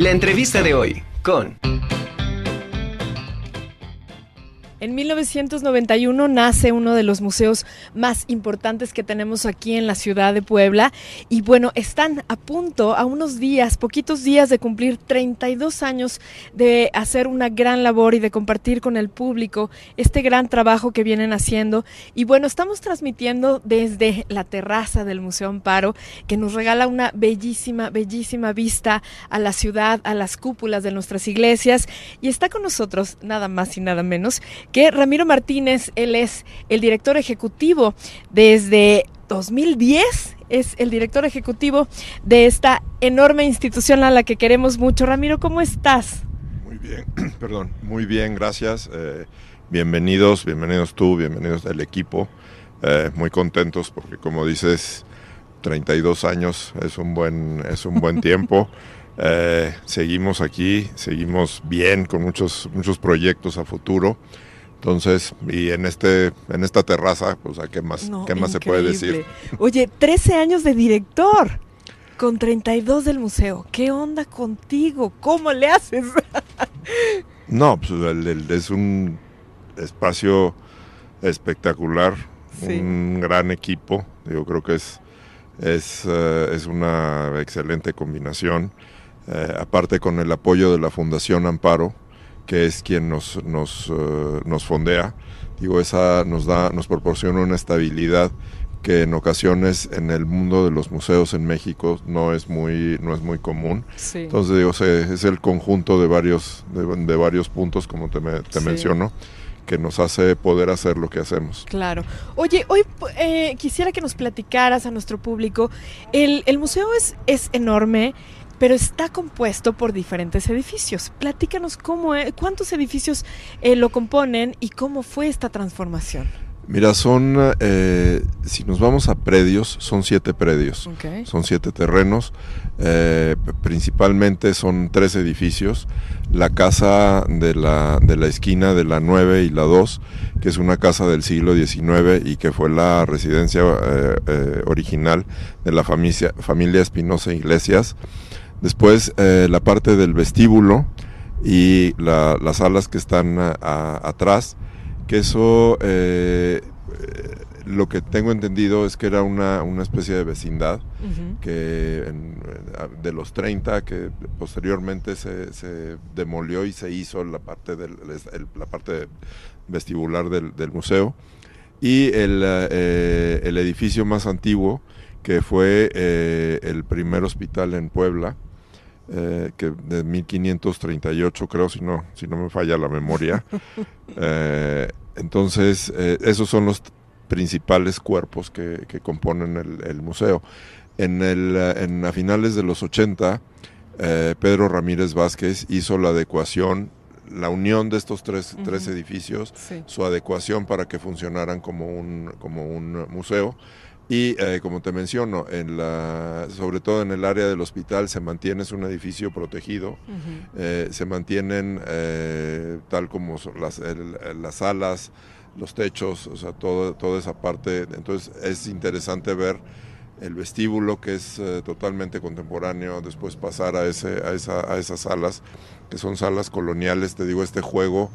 La entrevista de hoy con... En 1991 nace uno de los museos más importantes que tenemos aquí en la ciudad de Puebla. Y bueno, están a punto, a unos días, poquitos días de cumplir 32 años de hacer una gran labor y de compartir con el público este gran trabajo que vienen haciendo. Y bueno, estamos transmitiendo desde la terraza del Museo Amparo que nos regala una bellísima, bellísima vista a la ciudad, a las cúpulas de nuestras iglesias. Y está con nosotros nada más y nada menos que Ramiro Martínez, él es el director ejecutivo desde 2010, es el director ejecutivo de esta enorme institución a la que queremos mucho. Ramiro, ¿cómo estás? Muy bien, perdón, muy bien, gracias. Eh, bienvenidos, bienvenidos tú, bienvenidos el equipo. Eh, muy contentos porque como dices, 32 años es un buen, es un buen tiempo. Eh, seguimos aquí, seguimos bien con muchos, muchos proyectos a futuro. Entonces, y en este, en esta terraza, pues a qué más, qué más se puede decir. Oye, 13 años de director con 32 del museo. ¿Qué onda contigo? ¿Cómo le haces? no, pues es un espacio espectacular, un gran equipo. Yo creo que es, es, eh, es una excelente combinación. Eh, aparte con el apoyo de la Fundación Amparo, que es quien nos, nos, eh, nos fondea. Digo, esa nos da, nos proporciona una estabilidad que en ocasiones en el mundo de los museos en México no es muy, no es muy común. Entonces, digo, es el conjunto de varios, de, varios puntos, como te, te menciono, que nos hace poder hacer lo que hacemos. Claro. Oye, hoy eh, quisiera que nos platicaras a nuestro público. El, el museo es, es enorme pero está compuesto por diferentes edificios. Platícanos cómo, cuántos edificios eh, lo componen y cómo fue esta transformación. Mira, son, eh, si nos vamos a predios, son siete predios, son siete terrenos, eh, principalmente son tres edificios, la casa de la, de la esquina de la 9 y la 2, que es una casa del siglo XIX y que fue la residencia original de la familia, familia Espinosa Iglesias, Después eh, la parte del vestíbulo y las salas que están atrás, que eso eh, lo que tengo entendido es que era una, especie de vecindad que de los 30 que posteriormente se, demolió y se hizo la parte del, la parte vestibular del, museo. Y el, eh, el, edificio más antiguo que fue el primer hospital en Puebla eh, que de 1538 creo, si no, si no me falla la memoria. Eh, entonces, eh, esos son los principales cuerpos que, componen el, museo. En, el, en a finales de los 80, Pedro Ramírez Vázquez hizo la adecuación la unión de estos tres, tres edificios, su adecuación para que funcionaran como un, como un museo. Y eh, como te menciono, en la, sobre todo en el área del hospital se mantiene, es un edificio protegido, eh, se mantienen eh, tal como las, las salas, los techos, o sea, todo, toda esa parte. Entonces es interesante ver el vestíbulo que es totalmente contemporáneo, después pasar a, ese, a, esa, a esas salas, que son salas coloniales, te digo, este juego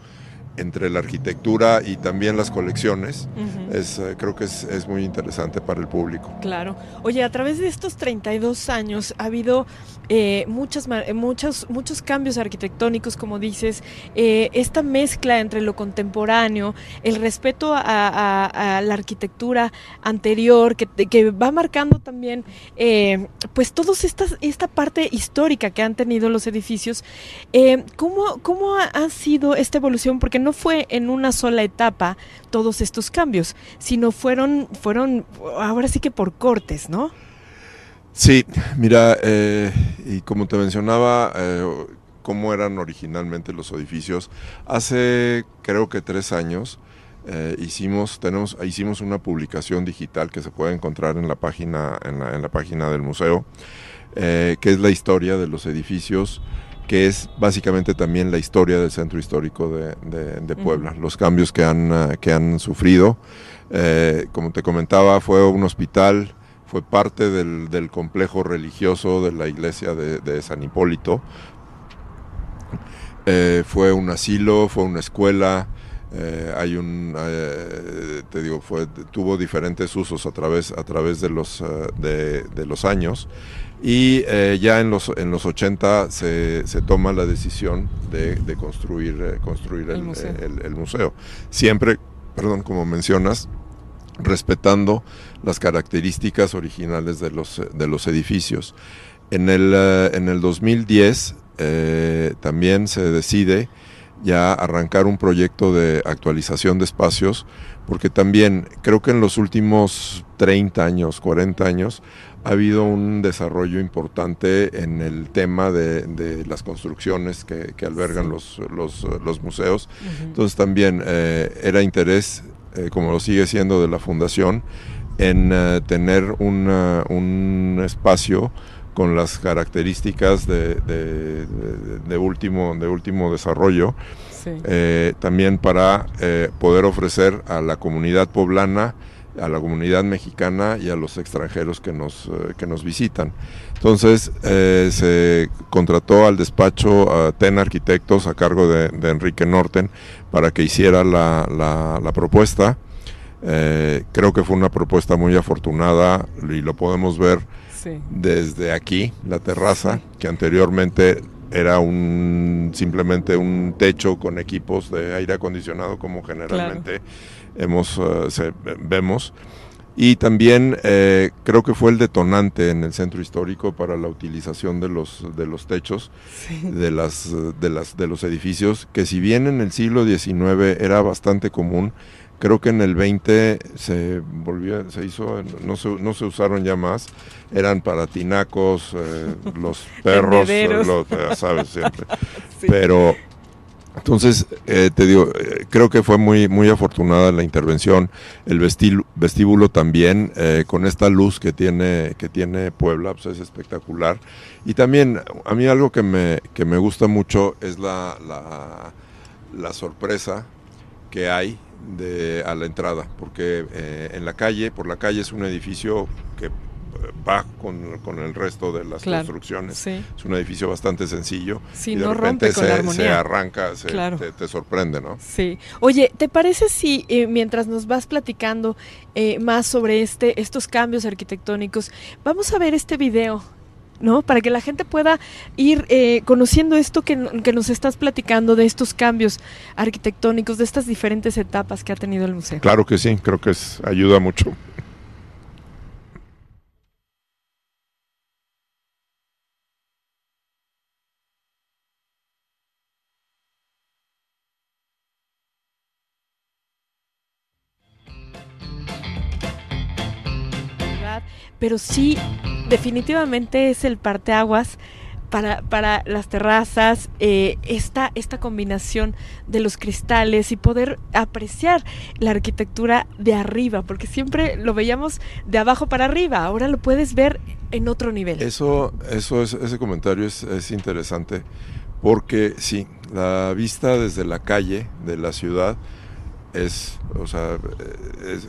entre la arquitectura y también las colecciones, es, eh, creo que es, muy interesante para el público. Claro. Oye, a través de estos 32 años ha habido eh, muchas, eh, muchos, muchos cambios arquitectónicos, como dices, esta mezcla entre lo contemporáneo, el respeto a, la arquitectura anterior, que, que va marcando también, pues, toda esta parte histórica que han tenido los edificios. ¿cómo, ¿Cómo ha sido esta evolución? Porque no fue en una sola etapa todos estos cambios, sino fueron, fueron ahora sí que por cortes, ¿no? Sí, mira, eh, y como te mencionaba, eh, cómo eran originalmente los edificios, hace creo que tres años eh, hicimos, tenemos, hicimos una publicación digital que se puede encontrar en la página, en la, en la página del museo, que es la historia de los edificios que es básicamente también la historia del centro histórico de, Puebla, los cambios que han, eh, que han sufrido. Eh, como te comentaba, fue un hospital, fue parte del, complejo religioso de la iglesia de, San Hipólito, eh, fue un asilo, fue una escuela, eh, hay un, eh, te digo, fue, tuvo diferentes usos a través, a través de, los, de, los años y ya en los, en los 80 se, se toma la decisión de, construir, construir el, museo. Siempre, perdón, como mencionas, respetando las características originales de los, de los edificios. En el, en el 2010 también se decide ya arrancar un proyecto de actualización de espacios, porque también creo que en los últimos 30 años, 40 años, ha habido un desarrollo importante en el tema de, las construcciones que, albergan los, los, museos. Entonces también eh, era interés, eh, como lo sigue siendo de la fundación, en eh, tener un espacio con las características de, de, último, de último desarrollo, eh, también para eh, poder ofrecer a la comunidad poblana, a la comunidad mexicana y a los extranjeros que nos, eh, que nos visitan. Entonces se contrató al despacho a TEN Arquitectos a cargo de, Enrique Norten para que hiciera la, la, la propuesta. creo que fue una propuesta muy afortunada y lo podemos ver desde aquí, la terraza, que anteriormente era un simplemente un techo con equipos de aire acondicionado como generalmente hemos eh, vemos y también eh, creo que fue el detonante en el centro histórico para la utilización de los de los techos de las de las de los edificios que si bien en el siglo XIX era bastante común Creo que en el 20 se volvió, se hizo, no se, no se usaron ya más, eran para tinacos, eh, los perros, los, sabes, siempre. Pero entonces, eh, te digo, eh, creo que fue muy, muy afortunada la intervención, el vestíbulo también, con esta luz que tiene, que tiene Puebla, pues es espectacular. Y también, a mí algo que me, que me gusta mucho es la, la, la sorpresa que hay de, a la entrada, porque eh, en la calle, por la calle es un edificio que eh, va con, con el resto de las construcciones. Es un edificio bastante sencillo. y de repente se, arranca, se, te, sorprende, ¿no? Sí. Oye, ¿te parece si eh, mientras nos vas platicando más sobre este, estos cambios arquitectónicos, vamos a ver este video ¿no? Para que la gente pueda ir eh, conociendo esto que, nos estás platicando de estos cambios arquitectónicos, de estas diferentes etapas que ha tenido el museo. Claro que sí, creo que es, ayuda mucho. Pero sí definitivamente es el parteaguas para, para las terrazas, eh, esta, esta combinación de los cristales y poder apreciar la arquitectura de arriba, porque siempre lo veíamos de abajo para arriba, ahora lo puedes ver en otro nivel. Eso, eso es, ese comentario es, es interesante, porque sí, la vista desde la calle de la ciudad es, o sea, es,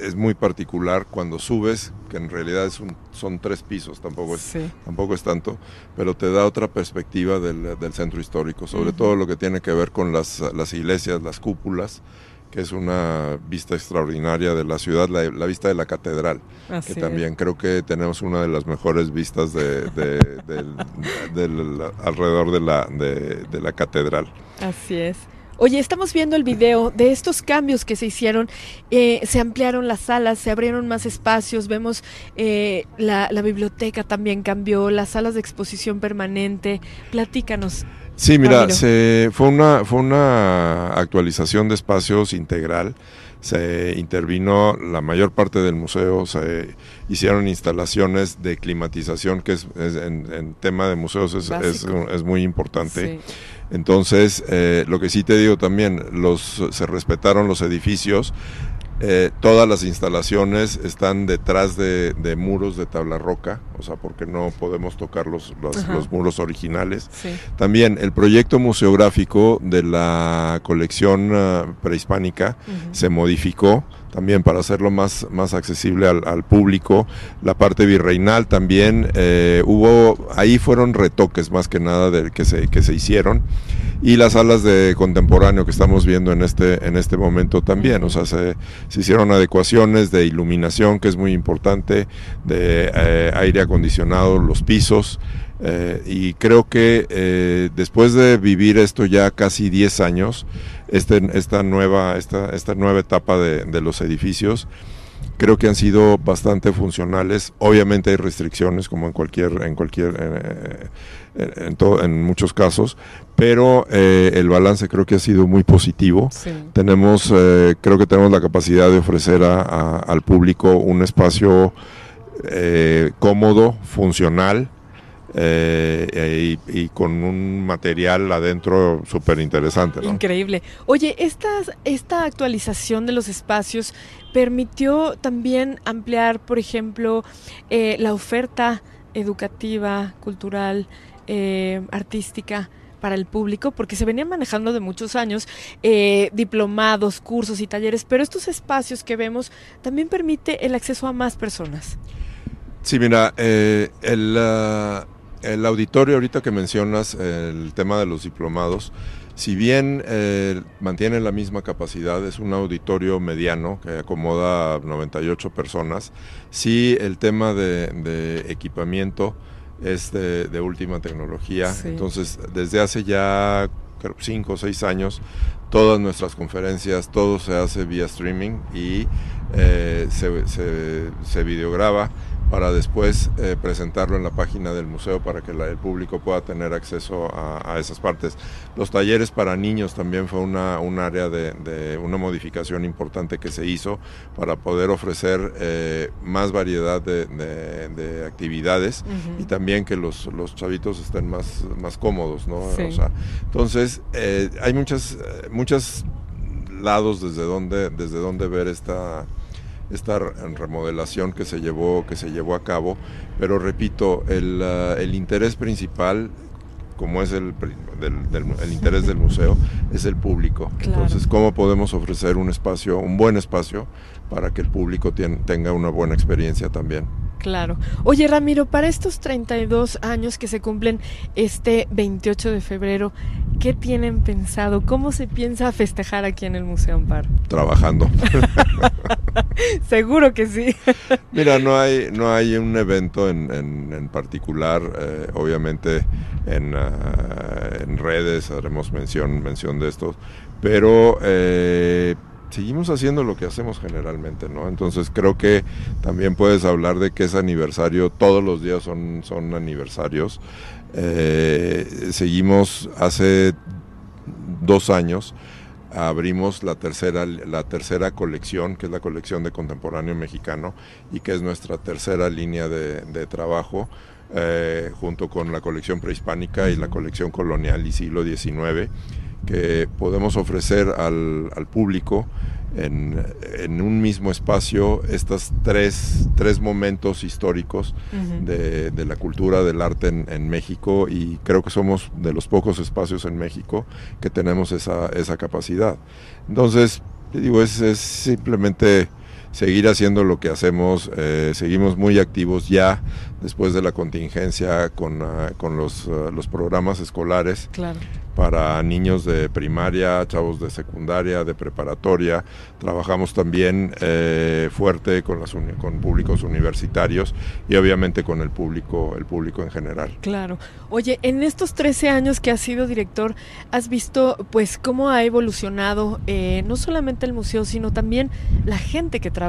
es, muy particular cuando subes, que en realidad es un, son tres pisos, tampoco es, tampoco es tanto, pero te da otra perspectiva del, del centro histórico, sobre todo lo que tiene que ver con las, las, iglesias, las cúpulas, que es una vista extraordinaria de la ciudad, la, vista de la catedral, que también creo que tenemos una de las mejores vistas de, del, alrededor de la, de la catedral. Así es. Oye, estamos viendo el video de estos cambios que se hicieron. Eh, se ampliaron las salas, se abrieron más espacios. Vemos eh, la, biblioteca también cambió, las salas de exposición permanente. Platícanos. Sí, mira, se, fue, una, fue una actualización de espacios integral se intervino la mayor parte del museo, se hicieron instalaciones de climatización, que es, en, tema de museos es, es, muy importante. Entonces, eh, lo que sí te digo también, los, se respetaron los edificios, eh, todas las instalaciones están detrás de, muros de tabla roca, o sea, porque no podemos tocar los, los, muros originales. También el proyecto museográfico de la colección ah, prehispánica se modificó también para hacerlo más, más accesible al, público. La parte virreinal también eh, hubo, ahí fueron retoques más que nada de, que, se, que se hicieron. y las salas de contemporáneo que estamos viendo en este, en este momento también. O sea, se, hicieron adecuaciones de iluminación, que es muy importante, de eh, aire acondicionado, los pisos. Eh, y creo que eh, después de vivir esto ya casi 10 años, este, esta, nueva, esta, esta nueva etapa de, de los edificios, creo que han sido bastante funcionales. Obviamente hay restricciones como en cualquier, en cualquier, eh, en, en, muchos casos, pero el balance creo que ha sido muy positivo. Tenemos, eh, creo que tenemos la capacidad de ofrecer a, al público un espacio cómodo, funcional eh, y, con un material adentro súper interesante. Increíble. Oye, esta, esta actualización de los espacios permitió también ampliar, por ejemplo, eh, la oferta educativa, cultural, eh, artística para el público, porque se venían manejando de muchos años diplomados, cursos y talleres, pero estos espacios que vemos también permite el acceso a más personas. Sí, mira, el, el auditorio ahorita que mencionas, el tema de los diplomados, si bien eh, mantiene la misma capacidad, es un auditorio mediano que acomoda 98 personas, sí el tema de, equipamiento es de, última tecnología, entonces desde hace ya 5 o 6 años todas nuestras conferencias, todo se hace vía streaming y eh, se, se, se videograba para después eh, presentarlo en la página del museo para que el público pueda tener acceso a, esas partes. Los talleres para niños también fue una, un área de, una modificación importante que se hizo para poder ofrecer eh, más variedad de, actividades y también que los, los, chavitos estén más, más cómodos. ¿no? entonces, eh, hay muchas, muchos lados desde donde, desde donde ver esta esta remodelación que se llevó, que se llevó a cabo, pero repito, el, uh, el interés principal como es el, del, el, interés del museo, es el público. Entonces, ¿cómo podemos ofrecer un espacio, un buen espacio, para que el público tenga una buena experiencia también? Claro. Oye, Ramiro, para estos 32 años que se cumplen este 28 de febrero, ¿qué tienen pensado? ¿Cómo se piensa festejar aquí en el Museo Amparo? Trabajando. Seguro que sí. Mira, no hay, no hay un evento en, en, particular, eh, obviamente en, ah, en, redes haremos mención, mención de esto, pero... Eh, seguimos haciendo lo que hacemos generalmente, ¿no? Entonces creo que también puedes hablar de que es aniversario, todos los días son, son aniversarios. Eh, seguimos hace dos años abrimos la tercera, la tercera colección, que es la colección de contemporáneo mexicano y que es nuestra tercera línea de, trabajo, eh, junto con la colección prehispánica y la colección colonial y siglo XIX que podemos ofrecer al, al público en, en, un mismo espacio estos tres, tres momentos históricos de, de, la cultura del arte en, en, México y creo que somos de los pocos espacios en México que tenemos esa, esa capacidad. Entonces, te digo, es, es simplemente seguir haciendo lo que hacemos, eh, seguimos muy activos ya después de la contingencia con, uh, con los, uh, los programas escolares. Claro para niños de primaria, chavos de secundaria, de preparatoria. Trabajamos también eh, fuerte con, las con públicos universitarios y obviamente con el público, el público en general. Claro. Oye, en estos 13 años que has sido director, has visto pues cómo ha evolucionado eh, no solamente el museo, sino también la gente que trabaja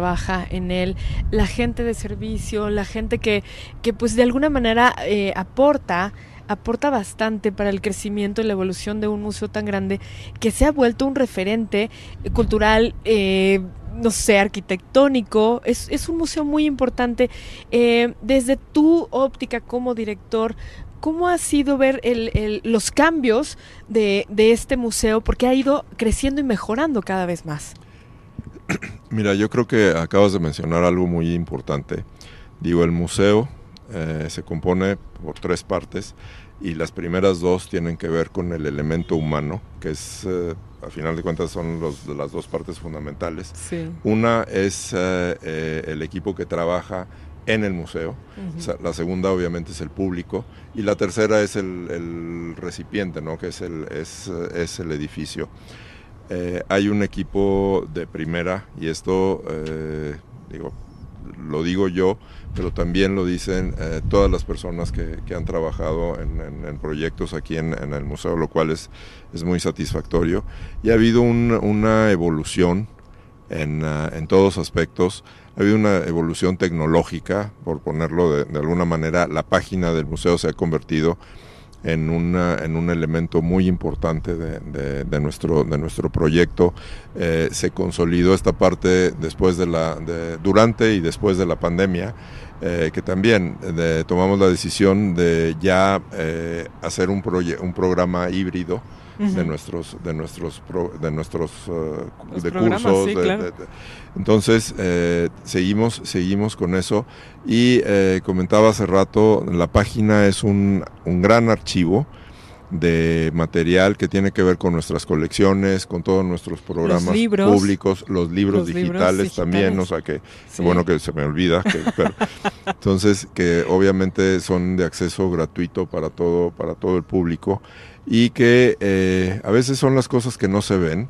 en él, la gente de servicio, la gente que, que pues de alguna manera eh, aporta aporta bastante para el crecimiento y la evolución de un museo tan grande que se ha vuelto un referente cultural. Eh, no sé, arquitectónico, es, es, un museo muy importante. Eh, desde tu óptica como director, ¿cómo ha sido ver el, los cambios de, de, este museo? Porque ha ido creciendo y mejorando cada vez más. Mira, yo creo que acabas de mencionar algo muy importante. Digo, el museo eh, se compone por tres partes y las primeras dos tienen que ver con el elemento humano, que es, eh, a final de cuentas, son los, las dos partes fundamentales. Una es eh, el equipo que trabaja en el museo. la segunda obviamente es el público y la tercera es el, recipiente, ¿no? que es el, es, es el edificio. Eh, hay un equipo de primera y esto, eh, digo, lo digo yo, pero también lo dicen eh, todas las personas que, han trabajado en, proyectos aquí en, el museo, lo cual es, es muy satisfactorio. Y ha habido una evolución en, en todos aspectos ha habido una evolución tecnológica, por ponerlo de, alguna manera, la página del museo se ha convertido una, en un elemento muy importante de, nuestro, de nuestro proyecto. Eh, se consolidó esta parte después de la, durante y después de la pandemia, eh, que también tomamos la decisión de ya eh, hacer un, un programa híbrido de nuestros de nuestros de nuestros uh, de cursos entonces eh, seguimos seguimos con eso. Y eh, comentaba hace rato la página es un, un gran archivo de material que tiene que ver con nuestras colecciones, con todos nuestros programas públicos, los libros, digitales, también, o sea que bueno que se me olvida, entonces que obviamente son de acceso gratuito para todo para todo el público y que eh, a veces son las cosas que no se ven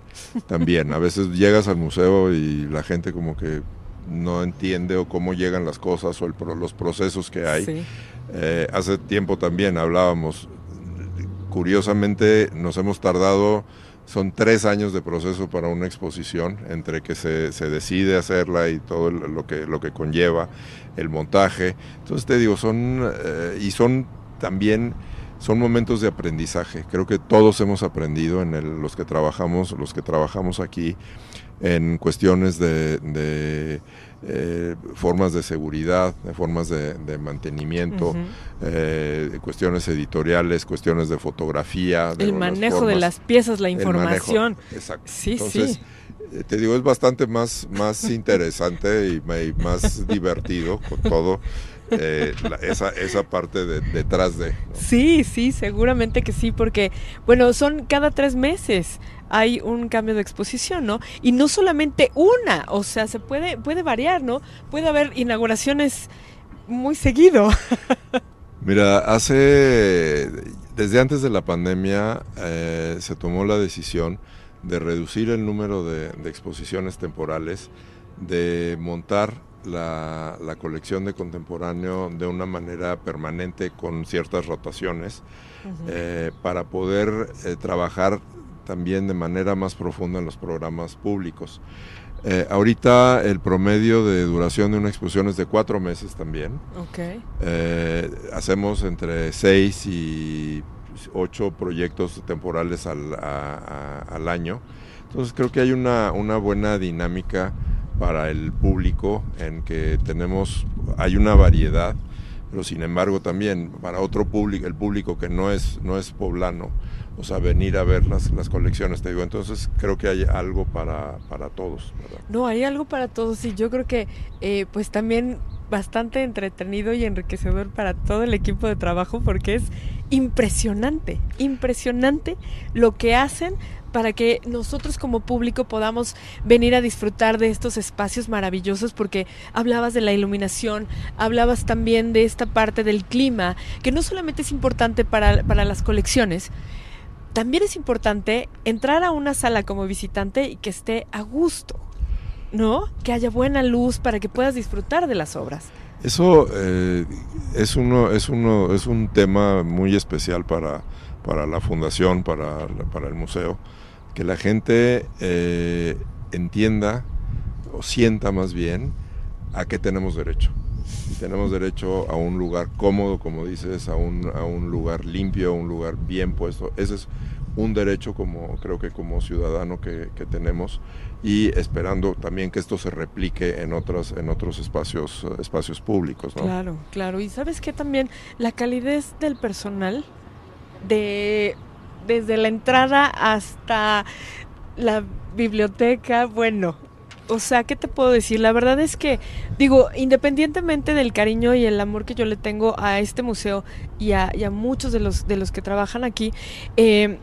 también. A veces llegas al museo y la gente como que no entiende o cómo llegan las cosas o los procesos que hay. Eh, hace tiempo también hablábamos, curiosamente nos hemos tardado, son tres años de proceso para una exposición, entre que se, decide hacerla y todo lo que, lo que conlleva, el montaje. Entonces te digo, son, eh, y son también son momentos de aprendizaje. Creo que todos hemos aprendido en los que trabajamos, los que trabajamos aquí en cuestiones de, eh, formas de seguridad, formas de, mantenimiento, eh, cuestiones editoriales, cuestiones de fotografía. el manejo de las piezas, la información. exacto. Sí, sí eh, te digo, es bastante más, más interesante y, más divertido con todo eh, esa, esa parte de, detrás de. Sí, sí, seguramente que sí, porque, bueno, son cada tres meses hay un cambio de exposición, ¿no? Y no solamente una, o sea, se puede, puede variar, ¿no? Puede haber inauguraciones muy seguido. Mira, hace, desde antes de la pandemia eh, se tomó la decisión de reducir el número de exposiciones temporales, de montar la, colección de contemporáneo de una manera permanente con ciertas rotaciones eh, para poder eh, trabajar también de manera más profunda en los programas públicos. Eh, ahorita el promedio de duración de una exposición es de cuatro meses también. hacemos entre seis y ocho proyectos temporales al, al año. Entonces creo que hay una, una buena dinámica para el público en que tenemos, hay una variedad, pero sin embargo también para otro público, el público que no es, no es poblano, o sea, venir a ver las, las colecciones, te digo, entonces creo que hay algo para, para todos. No, hay algo para todos y yo creo que eh, pues también bastante entretenido y enriquecedor para todo el equipo de trabajo porque es impresionante, impresionante lo que hacen para que nosotros como público podamos venir a disfrutar de estos espacios maravillosos porque hablabas de la iluminación, hablabas también de esta parte del clima, que no solamente es importante para, para las colecciones, también es importante entrar a una sala como visitante y que esté a gusto, ¿no? Que haya buena luz para que puedas disfrutar de las obras. Eso eh, es, uno, es, uno, es un tema muy especial para, para la fundación, para, para el museo que la gente eh, entienda o sienta más bien a qué tenemos derecho. tenemos derecho a un lugar cómodo, como dices, a un, a un lugar limpio, a un lugar bien puesto. Ese es un derecho como creo que como ciudadano que, tenemos y esperando también que esto se replique en otros en otros espacios espacios públicos claro claro y sabes que también la calidez del personal de desde la entrada hasta la biblioteca, bueno, o sea, ¿qué te puedo decir? La verdad es que, digo, independientemente del cariño y el amor que yo le tengo a este museo y a, muchos de los, de los que trabajan aquí, eh,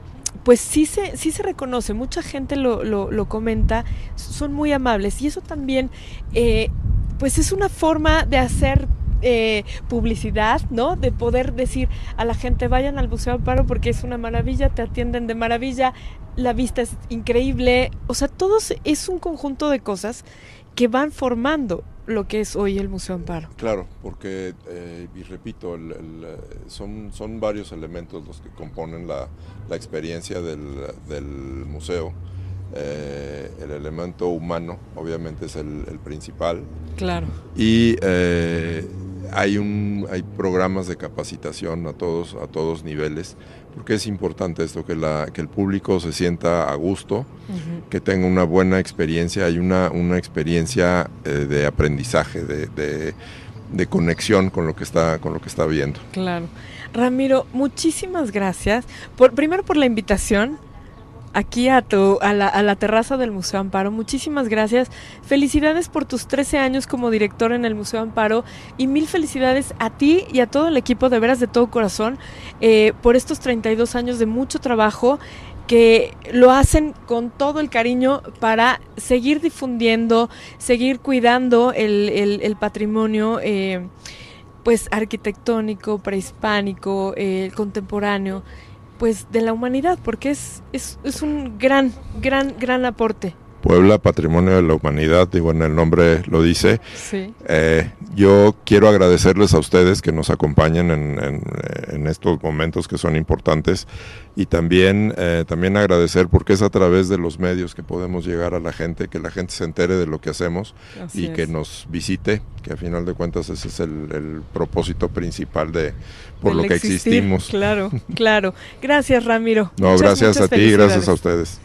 pues sí se, sí se reconoce, mucha gente lo, lo, comenta, son muy amables y eso también, eh, pues es una forma de hacer eh, publicidad, ¿no? De poder decir a la gente, vayan al Museo Amparo porque es una maravilla, te atienden de maravilla, la vista es increíble. O sea, todo es un conjunto de cosas que van formando lo que es hoy el Museo Amparo. Claro, porque, eh, y repito, son, son varios elementos los que componen la, experiencia del, museo. Eh, el elemento humano, obviamente, es el, principal. Claro. Y eh, hay, un, hay programas de capacitación a todos, a todos niveles, porque es importante esto, que, la, que el público se sienta a gusto, que tenga una buena experiencia, hay una, una experiencia eh, de aprendizaje, de, de, conexión con lo que está, con lo que está viendo. Claro. Ramiro, muchísimas gracias. Por, primero por la invitación, aquí a, tu, a, la, a la terraza del Museo Amparo. Muchísimas gracias. Felicidades por tus 13 años como director en el Museo Amparo y mil felicidades a ti y a todo el equipo de veras de todo corazón eh, por estos 32 años de mucho trabajo que lo hacen con todo el cariño para seguir difundiendo, seguir cuidando el, patrimonio. Eh, pues arquitectónico, prehispánico, eh, contemporáneo pues de la humanidad, porque es, es, es un gran, gran, gran aporte. Puebla, Patrimonio de la Humanidad, digo, en el nombre lo dice. Sí. Eh, yo quiero agradecerles a ustedes que nos acompañan en, en, estos momentos que son importantes y también, eh, también agradecer porque es a través de los medios que podemos llegar a la gente, que la gente se entere de lo que hacemos y que nos visite, que a final de cuentas ese es el, propósito principal de por lo que existimos. Claro, claro. Gracias, Ramiro. No, gracias a ti, gracias a ustedes.